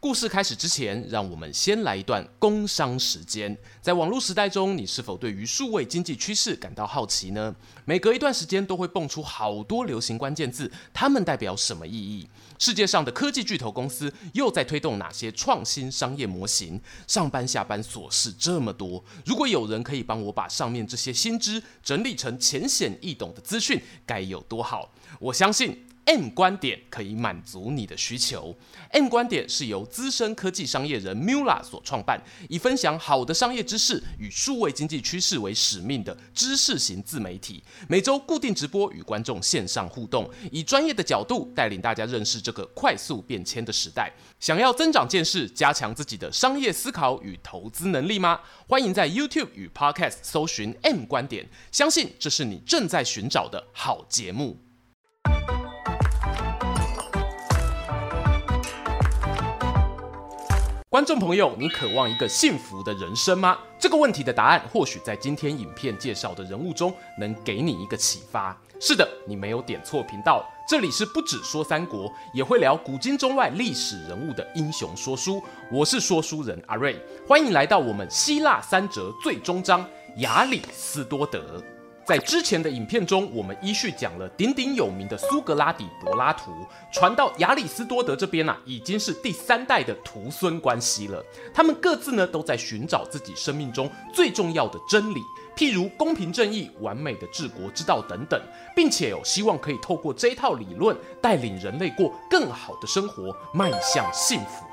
故事开始之前，让我们先来一段工商时间。在网络时代中，你是否对于数位经济趋势感到好奇呢？每隔一段时间都会蹦出好多流行关键字，它们代表什么意义？世界上的科技巨头公司又在推动哪些创新商业模型？上班下班琐事这么多，如果有人可以帮我把上面这些新知整理成浅显易懂的资讯，该有多好？我相信。M 观点可以满足你的需求。M 观点是由资深科技商业人 Mula 所创办，以分享好的商业知识与数位经济趋势为使命的知识型自媒体。每周固定直播与观众线上互动，以专业的角度带领大家认识这个快速变迁的时代。想要增长见识，加强自己的商业思考与投资能力吗？欢迎在 YouTube 与 Podcast 搜寻 M 观点，相信这是你正在寻找的好节目。观众朋友，你渴望一个幸福的人生吗？这个问题的答案，或许在今天影片介绍的人物中能给你一个启发。是的，你没有点错频道，这里是不止说三国，也会聊古今中外历史人物的英雄说书。我是说书人阿瑞，欢迎来到我们希腊三哲最终章亚里斯多德。在之前的影片中，我们依序讲了鼎鼎有名的苏格拉底、柏拉图，传到亚里斯多德这边啊，已经是第三代的徒孙关系了。他们各自呢，都在寻找自己生命中最重要的真理，譬如公平正义、完美的治国之道等等，并且有希望可以透过这一套理论，带领人类过更好的生活，迈向幸福。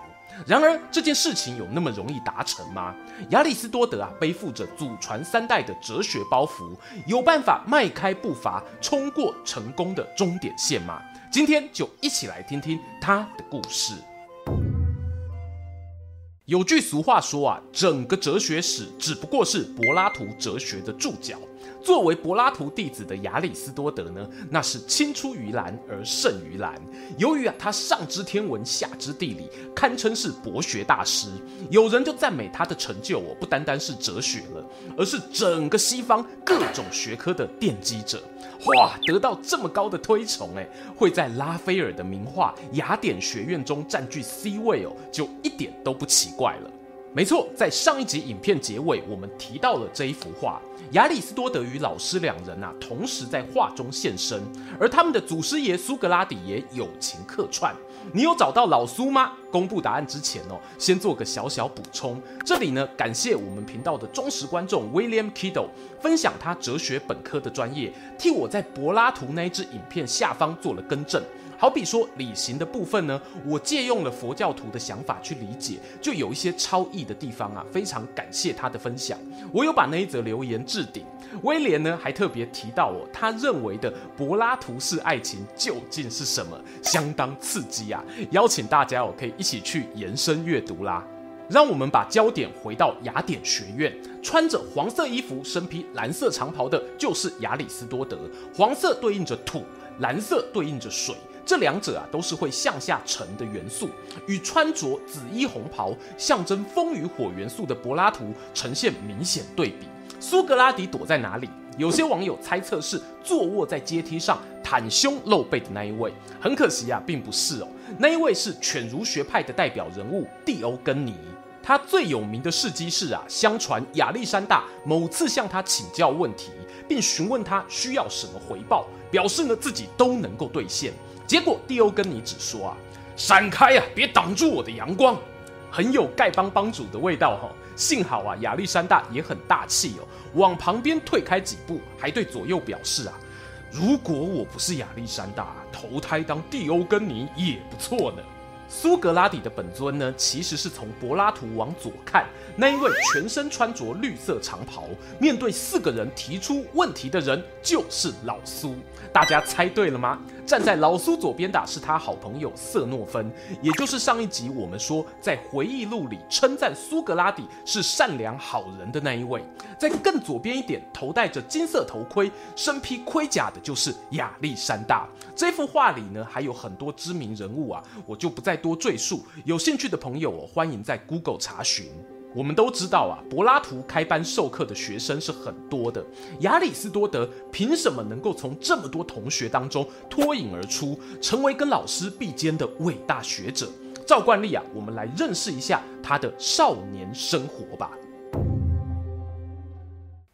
然而这件事情有那么容易达成吗？亚里斯多德啊，背负着祖传三代的哲学包袱，有办法迈开步伐，冲过成功的终点线吗？今天就一起来听听他的故事。有句俗话说啊，整个哲学史只不过是柏拉图哲学的注脚。作为柏拉图弟子的亚里斯多德呢，那是青出于蓝而胜于蓝。由于啊，他上知天文，下知地理，堪称是博学大师。有人就赞美他的成就哦，不单单是哲学了，而是整个西方各种学科的奠基者。哇，得到这么高的推崇，哎，会在拉斐尔的名画《雅典学院》中占据 C 位哦，就一点都不奇怪了。没错，在上一集影片结尾，我们提到了这一幅画。亚里斯多德与老师两人啊，同时在画中现身，而他们的祖师爷苏格拉底也友情客串。你有找到老苏吗？公布答案之前哦，先做个小小补充。这里呢，感谢我们频道的忠实观众 William Kido 分享他哲学本科的专业，替我在柏拉图那一支影片下方做了更正。好比说旅行的部分呢，我借用了佛教徒的想法去理解，就有一些超译的地方啊，非常感谢他的分享。我有把那一则留言置顶。威廉呢还特别提到哦，他认为的柏拉图式爱情究竟是什么？相当刺激啊！邀请大家哦可以一起去延伸阅读啦。让我们把焦点回到雅典学院，穿着黄色衣服、身披蓝色长袍的就是亚里斯多德。黄色对应着土，蓝色对应着水。这两者啊，都是会向下沉的元素，与穿着紫衣红袍、象征风与火元素的柏拉图呈现明显对比。苏格拉底躲在哪里？有些网友猜测是坐卧在阶梯上、袒胸露背的那一位。很可惜啊，并不是哦。那一位是犬儒学派的代表人物蒂欧根尼。他最有名的事迹是啊，相传亚历山大某次向他请教问题，并询问他需要什么回报，表示呢自己都能够兑现。结果蒂欧根尼只说啊，闪开啊，别挡住我的阳光，很有丐帮帮主的味道哈。幸好啊，亚历山大也很大气哦，往旁边退开几步，还对左右表示啊，如果我不是亚历山大，投胎当蒂欧根尼也不错呢。苏格拉底的本尊呢，其实是从柏拉图往左看，那一位全身穿着绿色长袍，面对四个人提出问题的人，就是老苏。大家猜对了吗？站在老苏左边的是他好朋友瑟诺芬，也就是上一集我们说在回忆录里称赞苏格拉底是善良好人的那一位。在更左边一点，头戴着金色头盔、身披盔甲的就是亚历山大。这幅画里呢，还有很多知名人物啊，我就不再多赘述。有兴趣的朋友哦，欢迎在 Google 查询。我们都知道啊，柏拉图开班授课的学生是很多的。亚里士多德凭什么能够从这么多同学当中脱颖而出，成为跟老师并肩的伟大学者？照惯例啊，我们来认识一下他的少年生活吧。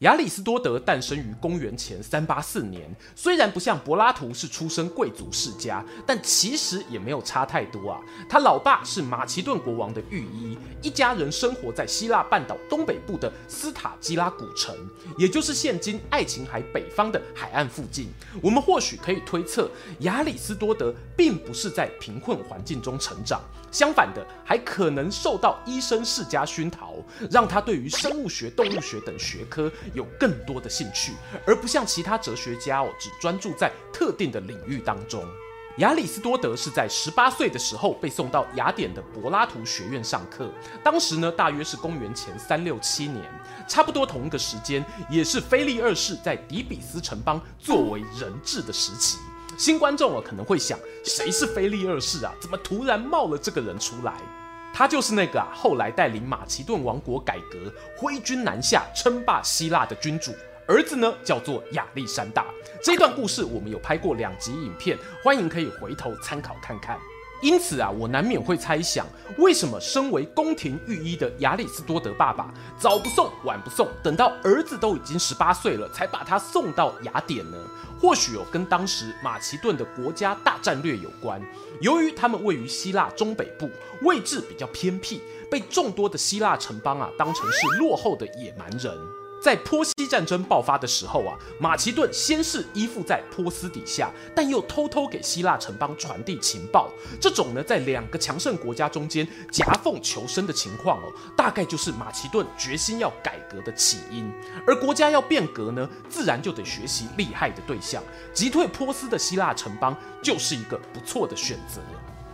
亚里斯多德诞生于公元前三八四年，虽然不像柏拉图是出身贵族世家，但其实也没有差太多啊。他老爸是马其顿国王的御医，一家人生活在希腊半岛东北部的斯塔基拉古城，也就是现今爱琴海北方的海岸附近。我们或许可以推测，亚里斯多德并不是在贫困环境中成长。相反的，还可能受到医生世家熏陶，让他对于生物学、动物学等学科有更多的兴趣，而不像其他哲学家哦，只专注在特定的领域当中。亚里斯多德是在十八岁的时候被送到雅典的柏拉图学院上课，当时呢，大约是公元前三六七年，差不多同一个时间，也是腓力二世在底比斯城邦作为人质的时期。新观众啊，可能会想，谁是菲利二世啊？怎么突然冒了这个人出来？他就是那个啊，后来带领马其顿王国改革、挥军南下、称霸希腊的君主。儿子呢，叫做亚历山大。这段故事我们有拍过两集影片，欢迎可以回头参考看看。因此啊，我难免会猜想，为什么身为宫廷御医的亚里斯多德爸爸早不送晚不送，等到儿子都已经十八岁了，才把他送到雅典呢？或许哦，跟当时马其顿的国家大战略有关。由于他们位于希腊中北部，位置比较偏僻，被众多的希腊城邦啊当成是落后的野蛮人。在波西战争爆发的时候啊，马其顿先是依附在波斯底下，但又偷偷给希腊城邦传递情报。这种呢，在两个强盛国家中间夹缝求生的情况哦，大概就是马其顿决心要改革的起因。而国家要变革呢，自然就得学习厉害的对象，击退波斯的希腊城邦就是一个不错的选择。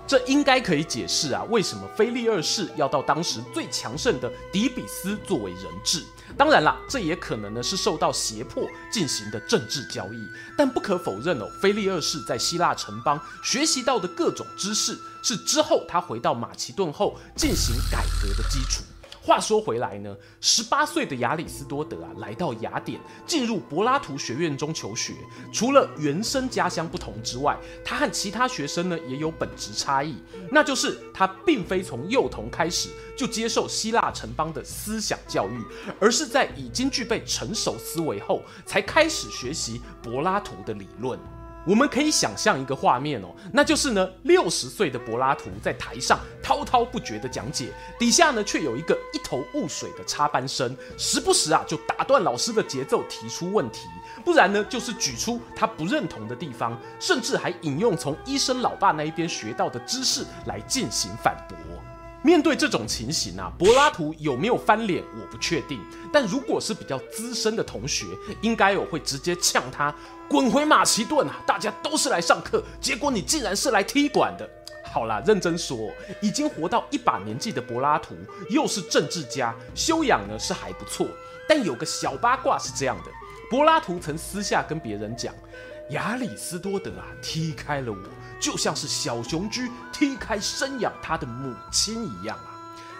这应该可以解释啊，为什么腓力二世要到当时最强盛的底比斯作为人质。当然啦，这也可能呢是受到胁迫进行的政治交易。但不可否认哦，菲利二世在希腊城邦学习到的各种知识，是之后他回到马其顿后进行改革的基础。话说回来呢，十八岁的亚里斯多德啊，来到雅典，进入柏拉图学院中求学。除了原生家乡不同之外，他和其他学生呢也有本质差异，那就是他并非从幼童开始就接受希腊城邦的思想教育，而是在已经具备成熟思维后，才开始学习柏拉图的理论。我们可以想象一个画面哦，那就是呢，六十岁的柏拉图在台上滔滔不绝的讲解，底下呢却有一个一头雾水的插班生，时不时啊就打断老师的节奏提出问题，不然呢就是举出他不认同的地方，甚至还引用从医生老爸那一边学到的知识来进行反驳。面对这种情形啊，柏拉图有没有翻脸，我不确定。但如果是比较资深的同学，应该有会直接呛他滚回马其顿啊！大家都是来上课，结果你竟然是来踢馆的。好啦，认真说，已经活到一把年纪的柏拉图，又是政治家，修养呢是还不错。但有个小八卦是这样的：柏拉图曾私下跟别人讲。亚里斯多德啊，踢开了我，就像是小雄驹踢开生养他的母亲一样啊。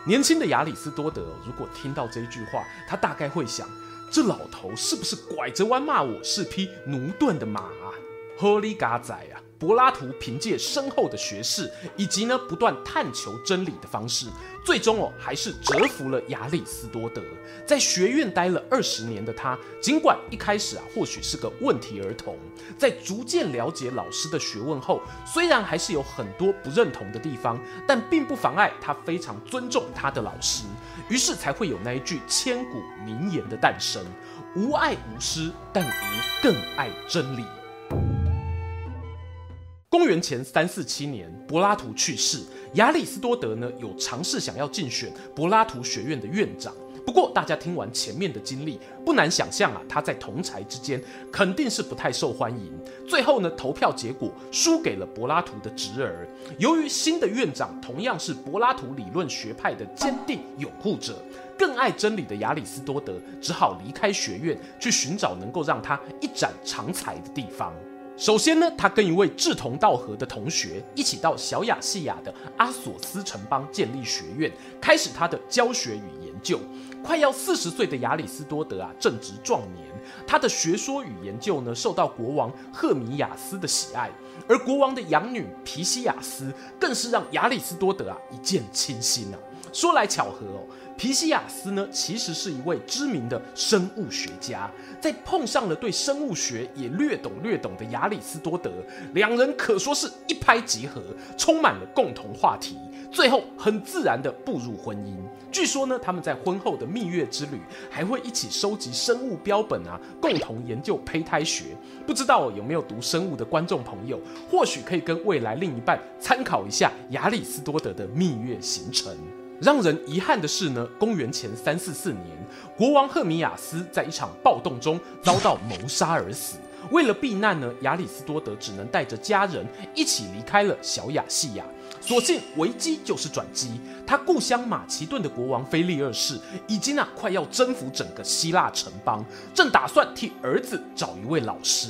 年轻的亚里斯多德如果听到这句话，他大概会想：这老头是不是拐着弯骂我是匹奴钝的马啊？Holy God 仔啊！柏拉图凭借深厚的学识以及呢不断探求真理的方式，最终哦还是折服了亚里斯多德。在学院待了二十年的他，尽管一开始啊或许是个问题儿童，在逐渐了解老师的学问后，虽然还是有很多不认同的地方，但并不妨碍他非常尊重他的老师。于是才会有那一句千古名言的诞生：无爱无师，但无更爱真理。公元前三四七年，柏拉图去世，亚里斯多德呢有尝试想要竞选柏拉图学院的院长，不过大家听完前面的经历，不难想象啊，他在同侪之间肯定是不太受欢迎。最后呢，投票结果输给了柏拉图的侄儿。由于新的院长同样是柏拉图理论学派的坚定拥护者，更爱真理的亚里斯多德只好离开学院，去寻找能够让他一展长才的地方。首先呢，他跟一位志同道合的同学一起到小亚细亚的阿索斯城邦建立学院，开始他的教学与研究。快要四十岁的亚里斯多德啊，正值壮年，他的学说与研究呢，受到国王赫米亚斯的喜爱，而国王的养女皮西亚斯更是让亚里斯多德啊一见倾心啊。说来巧合哦。皮西亚斯呢，其实是一位知名的生物学家，在碰上了对生物学也略懂略懂的亚里斯多德，两人可说是一拍即合，充满了共同话题，最后很自然地步入婚姻。据说呢，他们在婚后的蜜月之旅还会一起收集生物标本啊，共同研究胚胎学。不知道有没有读生物的观众朋友，或许可以跟未来另一半参考一下亚里斯多德的蜜月行程。让人遗憾的是呢，公元前三四四年，国王赫米亚斯在一场暴动中遭到谋杀而死。为了避难呢，亚里斯多德只能带着家人一起离开了小亚细亚。所幸危机就是转机，他故乡马其顿的国王腓力二世已经啊快要征服整个希腊城邦，正打算替儿子找一位老师。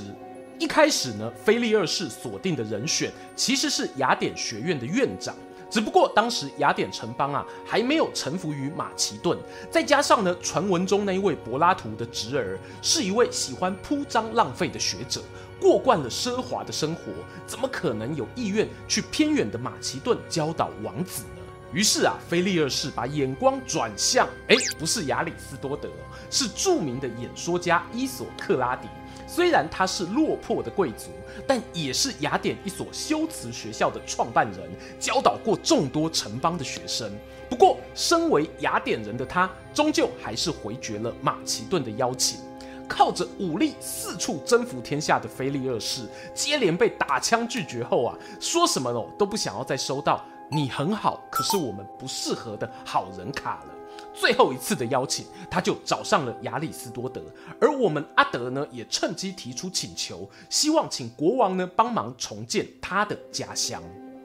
一开始呢，菲利二世锁定的人选其实是雅典学院的院长。只不过当时雅典城邦啊还没有臣服于马其顿，再加上呢传闻中那一位柏拉图的侄儿是一位喜欢铺张浪费的学者，过惯了奢华的生活，怎么可能有意愿去偏远的马其顿教导王子呢？于是啊，菲利二世把眼光转向，哎，不是亚里斯多德，是著名的演说家伊索克拉底。虽然他是落魄的贵族，但也是雅典一所修辞学校的创办人，教导过众多城邦的学生。不过，身为雅典人的他，终究还是回绝了马其顿的邀请。靠着武力四处征服天下的腓力二世，接连被打枪拒绝后啊，说什么哦都不想要再收到“你很好，可是我们不适合”的好人卡了。最后一次的邀请，他就找上了亚里斯多德，而我们阿德呢，也趁机提出请求，希望请国王呢帮忙重建他的家乡。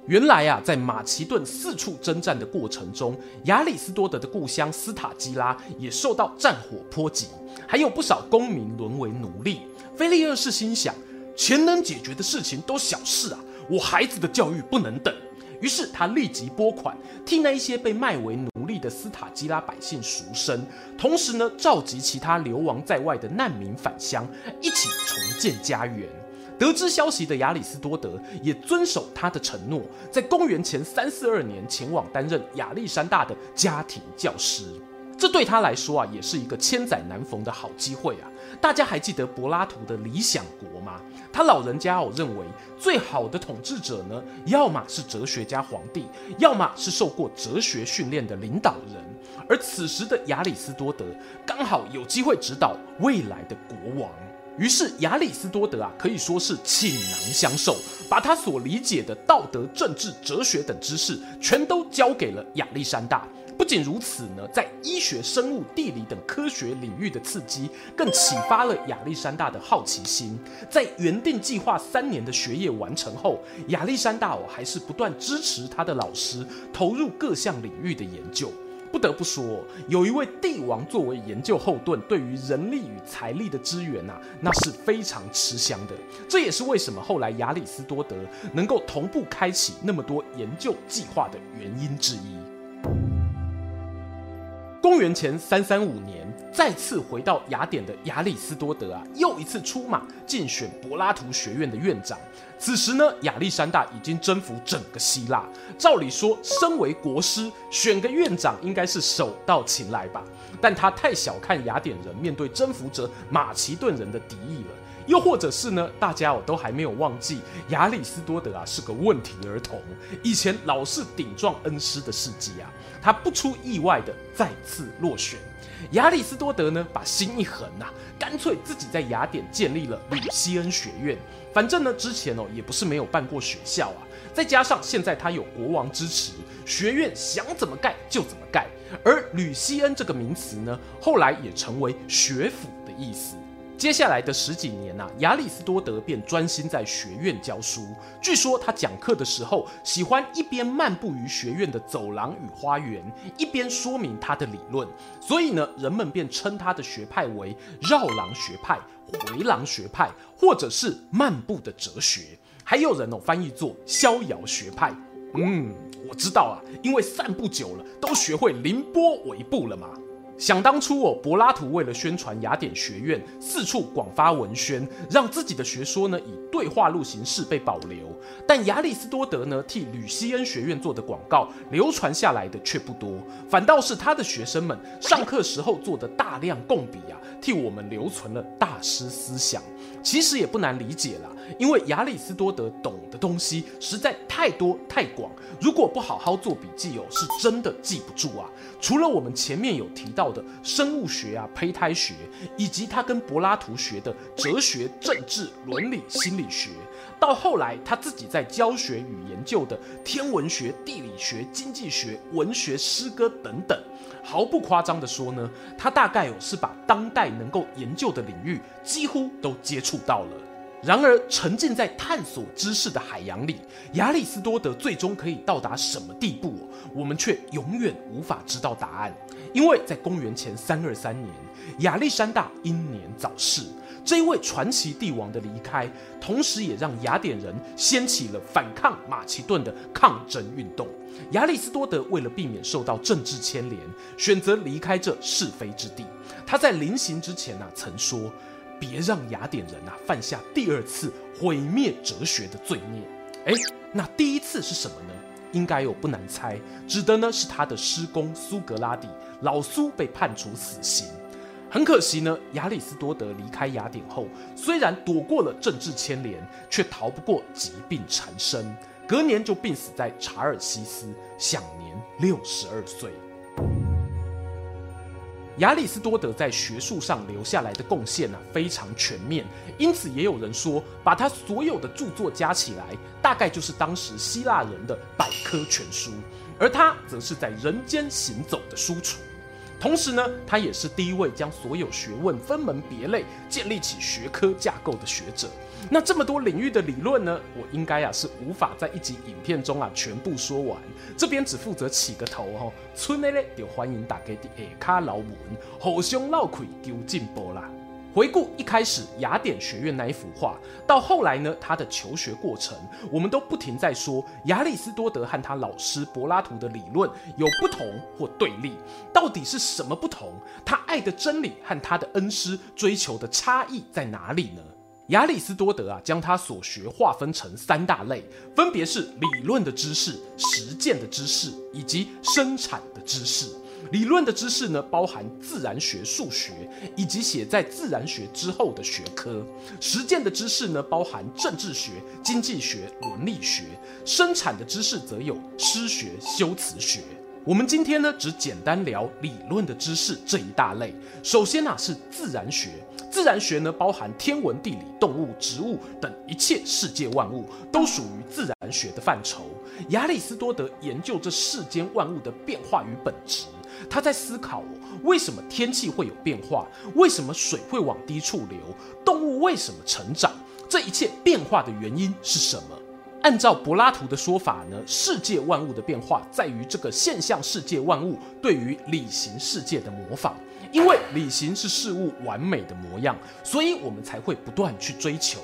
原来啊，在马其顿四处征战的过程中，亚里斯多德的故乡斯塔基拉也受到战火波及，还有不少公民沦为奴隶。菲利二世心想，钱能解决的事情都小事啊，我孩子的教育不能等。于是他立即拨款，替那一些被卖为奴隶的斯塔基拉百姓赎身，同时呢，召集其他流亡在外的难民返乡，一起重建家园。得知消息的亚里斯多德也遵守他的承诺，在公元前三四二年前往担任亚历山大的家庭教师。这对他来说啊，也是一个千载难逢的好机会啊！大家还记得柏拉图的理想国吗？他老人家哦认为，最好的统治者呢，要么是哲学家皇帝，要么是受过哲学训练的领导人。而此时的亚里斯多德刚好有机会指导未来的国王。于是亚里斯多德啊，可以说是倾囊相授，把他所理解的道德、政治、哲学等知识，全都交给了亚历山大。不仅如此呢，在医学、生物、地理等科学领域的刺激，更启发了亚历山大的好奇心。在原定计划三年的学业完成后，亚历山大哦还是不断支持他的老师，投入各项领域的研究。不得不说，有一位帝王作为研究后盾，对于人力与财力的支援啊，那是非常吃香的。这也是为什么后来亚里斯多德能够同步开启那么多研究计划的原因之一。公元前三三五年，再次回到雅典的亚里斯多德啊，又一次出马竞选柏拉图学院的院长。此时呢，亚历山大已经征服整个希腊。照理说，身为国师，选个院长应该是手到擒来吧？但他太小看雅典人面对征服者马其顿人的敌意了。又或者是呢，大家哦都还没有忘记亚里斯多德啊是个问题儿童，以前老是顶撞恩师的事迹啊，他不出意外的再次落选。亚里斯多德呢把心一横呐、干脆自己在雅典建立了吕西恩学院。反正呢之前哦也不是没有办过学校啊，再加上现在他有国王支持，学院想怎么盖就怎么盖。而吕西恩这个名词呢，后来也成为学府的意思。接下来的十几年呐、亚里斯多德便专心在学院教书。据说他讲课的时候，喜欢一边漫步于学院的走廊与花园，一边说明他的理论。所以呢，人们便称他的学派为绕廊学派、回廊学派，或者是漫步的哲学。还有人哦翻译作逍遥学派。嗯，我知道啊，因为散步久了，都学会凌波微步了嘛。想当初哦，柏拉图为了宣传雅典学院，四处广发文宣，让自己的学说呢以对话录形式被保留。但亚里斯多德呢替吕西恩学院做的广告流传下来的却不多，反倒是他的学生们上课时候做的大量供笔啊，替我们留存了大师思想。其实也不难理解啦，因为亚里斯多德懂的东西实在太多太广，如果不好好做笔记哦，是真的记不住啊。除了我们前面有提到的生物学啊、胚胎学，以及他跟柏拉图学的哲学、政治、伦理、心理学，到后来他自己在教学与研究的天文学、地理学、经济学、文学、诗歌等等，毫不夸张的说呢，他大概哦是把当代能够研究的领域几乎都接触到了。然而，沉浸在探索知识的海洋里，亚里斯多德最终可以到达什么地步？我们却永远无法知道答案。因为在公元前三二三年，亚历山大英年早逝。这一位传奇帝王的离开，同时也让雅典人掀起了反抗马其顿的抗争运动。亚里斯多德为了避免受到政治牵连，选择离开这是非之地。他在临行之前啊，曾说。别让雅典人啊犯下第二次毁灭哲学的罪孽。哎，那第一次是什么呢？应该有不难猜，指的呢是他的师公苏格拉底，老苏被判处死刑。很可惜呢，亚里斯多德离开雅典后，虽然躲过了政治牵连，却逃不过疾病缠身，隔年就病死在查尔西斯，享年六十二岁。亚里斯多德在学术上留下来的贡献呢，非常全面，因此也有人说，把他所有的著作加起来，大概就是当时希腊人的百科全书，而他则是在人间行走的书橱。同时呢，他也是第一位将所有学问分门别类、建立起学科架构的学者。那这么多领域的理论呢，我应该啊是无法在一集影片中啊全部说完。这边只负责起个头哦。村内咧就欢迎大家的下卡老文，互相唠嗑求进步啦。回顾一开始雅典学院那一幅画，到后来呢，他的求学过程，我们都不停在说亚里斯多德和他老师柏拉图的理论有不同或对立，到底是什么不同？他爱的真理和他的恩师追求的差异在哪里呢？亚里斯多德啊，将他所学划分成三大类，分别是理论的知识、实践的知识以及生产的知识。理论的知识呢，包含自然学、数学以及写在自然学之后的学科；实践的知识呢，包含政治学、经济学、伦理学；生产的知识则有诗学、修辞学。我们今天呢，只简单聊理论的知识这一大类。首先啊，是自然学。自然学呢，包含天文、地理、动物、植物等一切世界万物，都属于自然学的范畴。亚里斯多德研究这世间万物的变化与本质。他在思考：为什么天气会有变化？为什么水会往低处流？动物为什么成长？这一切变化的原因是什么？按照柏拉图的说法呢，世界万物的变化在于这个现象世界万物对于理型世界的模仿。因为理型是事物完美的模样，所以我们才会不断去追求。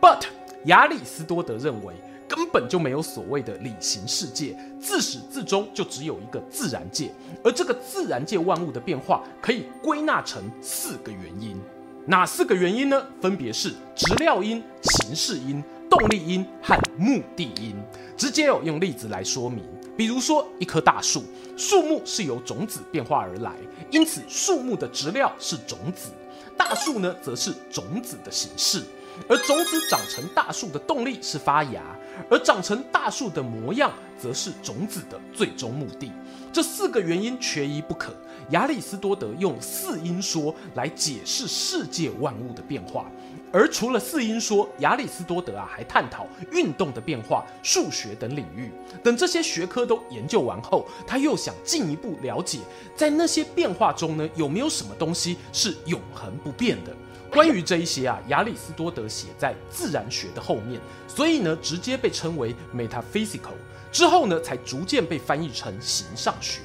But 亚里斯多德认为。根本就没有所谓的理型世界，自始至终就只有一个自然界，而这个自然界万物的变化可以归纳成四个原因。哪四个原因呢？分别是质料因、形式因、动力因和目的因。直接哦用例子来说明，比如说一棵大树，树木是由种子变化而来，因此树木的质料是种子，大树呢则是种子的形式。而种子长成大树的动力是发芽，而长成大树的模样则是种子的最终目的。这四个原因缺一不可。亚里斯多德用四因说来解释世界万物的变化。而除了四因说，亚里斯多德啊还探讨运动的变化、数学等领域。等这些学科都研究完后，他又想进一步了解，在那些变化中呢，有没有什么东西是永恒不变的？关于这一些啊，亚里斯多德写在自然学的后面，所以呢，直接被称为 metaphysical。之后呢，才逐渐被翻译成形上学。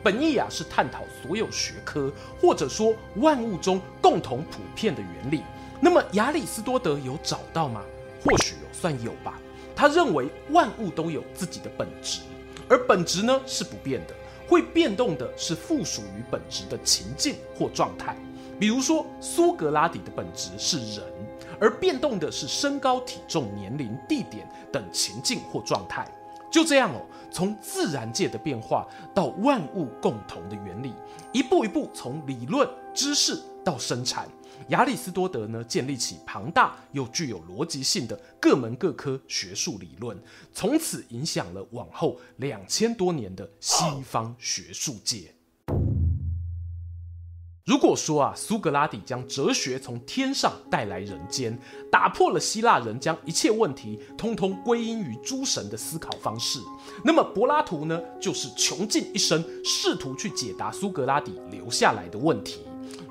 本意啊是探讨所有学科或者说万物中共同普遍的原理。那么亚里斯多德有找到吗？或许有，算有吧。他认为万物都有自己的本质，而本质呢是不变的，会变动的是附属于本质的情境或状态。比如说苏格拉底的本质是人，而变动的是身高、体重、年龄、地点等情境或状态。就这样哦，从自然界的变化到万物共同的原理，一步一步从理论知识到生产。亚里斯多德呢，建立起庞大又具有逻辑性的各门各科学术理论，从此影响了往后两千多年的西方学术界。如果说啊，苏格拉底将哲学从天上带来人间，打破了希腊人将一切问题通通归因于诸神的思考方式，那么柏拉图呢，就是穷尽一生试图去解答苏格拉底留下来的问题。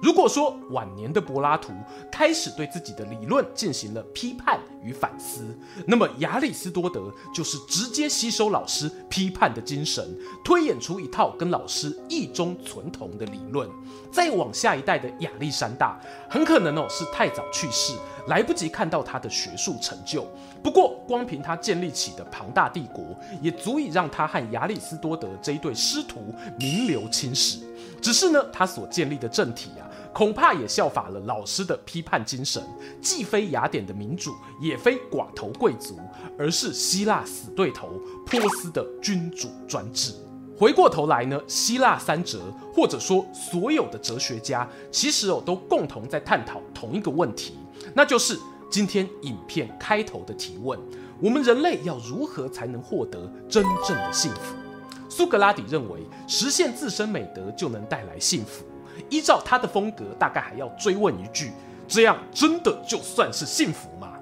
如果说晚年的柏拉图开始对自己的理论进行了批判与反思，那么亚里斯多德就是直接吸收老师批判的精神，推演出一套跟老师异中存同的理论。再往下一代的亚历山大，很可能哦是太早去世，来不及看到他的学术成就。不过，光凭他建立起的庞大帝国，也足以让他和亚里斯多德这一对师徒名留青史。只是呢，他所建立的政体啊，恐怕也效法了老师的批判精神，既非雅典的民主，也非寡头贵族，而是希腊死对头波斯的君主专制。回过头来呢，希腊三哲或者说所有的哲学家，其实哦都共同在探讨同一个问题，那就是今天影片开头的提问：我们人类要如何才能获得真正的幸福？苏格拉底认为，实现自身美德就能带来幸福。依照他的风格，大概还要追问一句：这样真的就算是幸福吗？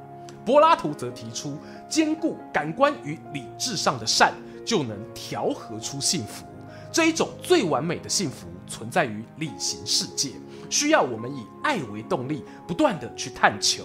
柏拉图则提出，兼顾感官与理智上的善，就能调和出幸福。这一种最完美的幸福，存在于理性世界，需要我们以爱为动力，不断地去探求。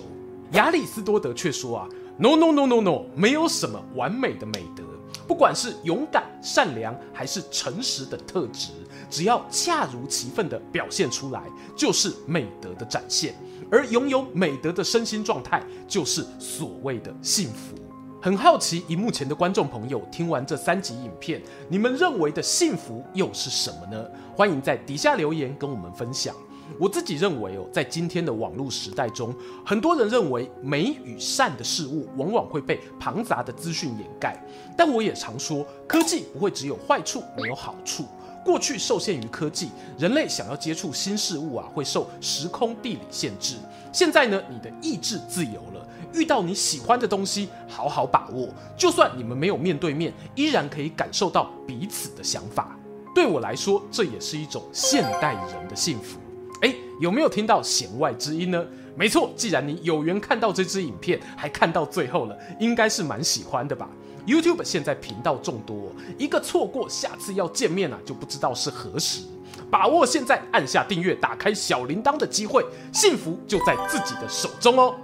亚里斯多德却说啊，no no no no no，没有什么完美的美德。不管是勇敢、善良还是诚实的特质，只要恰如其分地表现出来，就是美德的展现。而拥有美德的身心状态，就是所谓的幸福。很好奇，荧幕前的观众朋友，听完这三集影片，你们认为的幸福又是什么呢？欢迎在底下留言跟我们分享。我自己认为哦，在今天的网络时代中，很多人认为美与善的事物往往会被庞杂的资讯掩盖。但我也常说，科技不会只有坏处没有好处。过去受限于科技，人类想要接触新事物啊，会受时空地理限制。现在呢，你的意志自由了，遇到你喜欢的东西，好好把握。就算你们没有面对面，依然可以感受到彼此的想法。对我来说，这也是一种现代人的幸福。哎，有没有听到弦外之音呢？没错，既然你有缘看到这支影片，还看到最后了，应该是蛮喜欢的吧？YouTube 现在频道众多，一个错过，下次要见面啊，就不知道是何时。把握现在按下订阅、打开小铃铛的机会，幸福就在自己的手中哦。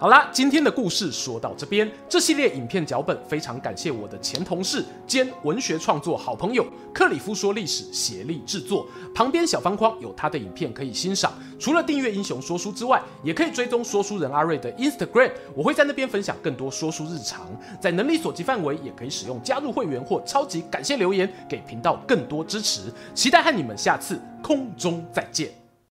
好啦，今天的故事说到这边。这系列影片脚本非常感谢我的前同事兼文学创作好朋友克里夫说历史协力制作。旁边小方框有他的影片可以欣赏。除了订阅英雄说书之外，也可以追踪说书人阿瑞的 Instagram，我会在那边分享更多说书日常。在能力所及范围，也可以使用加入会员或超级感谢留言，给频道更多支持。期待和你们下次空中再见。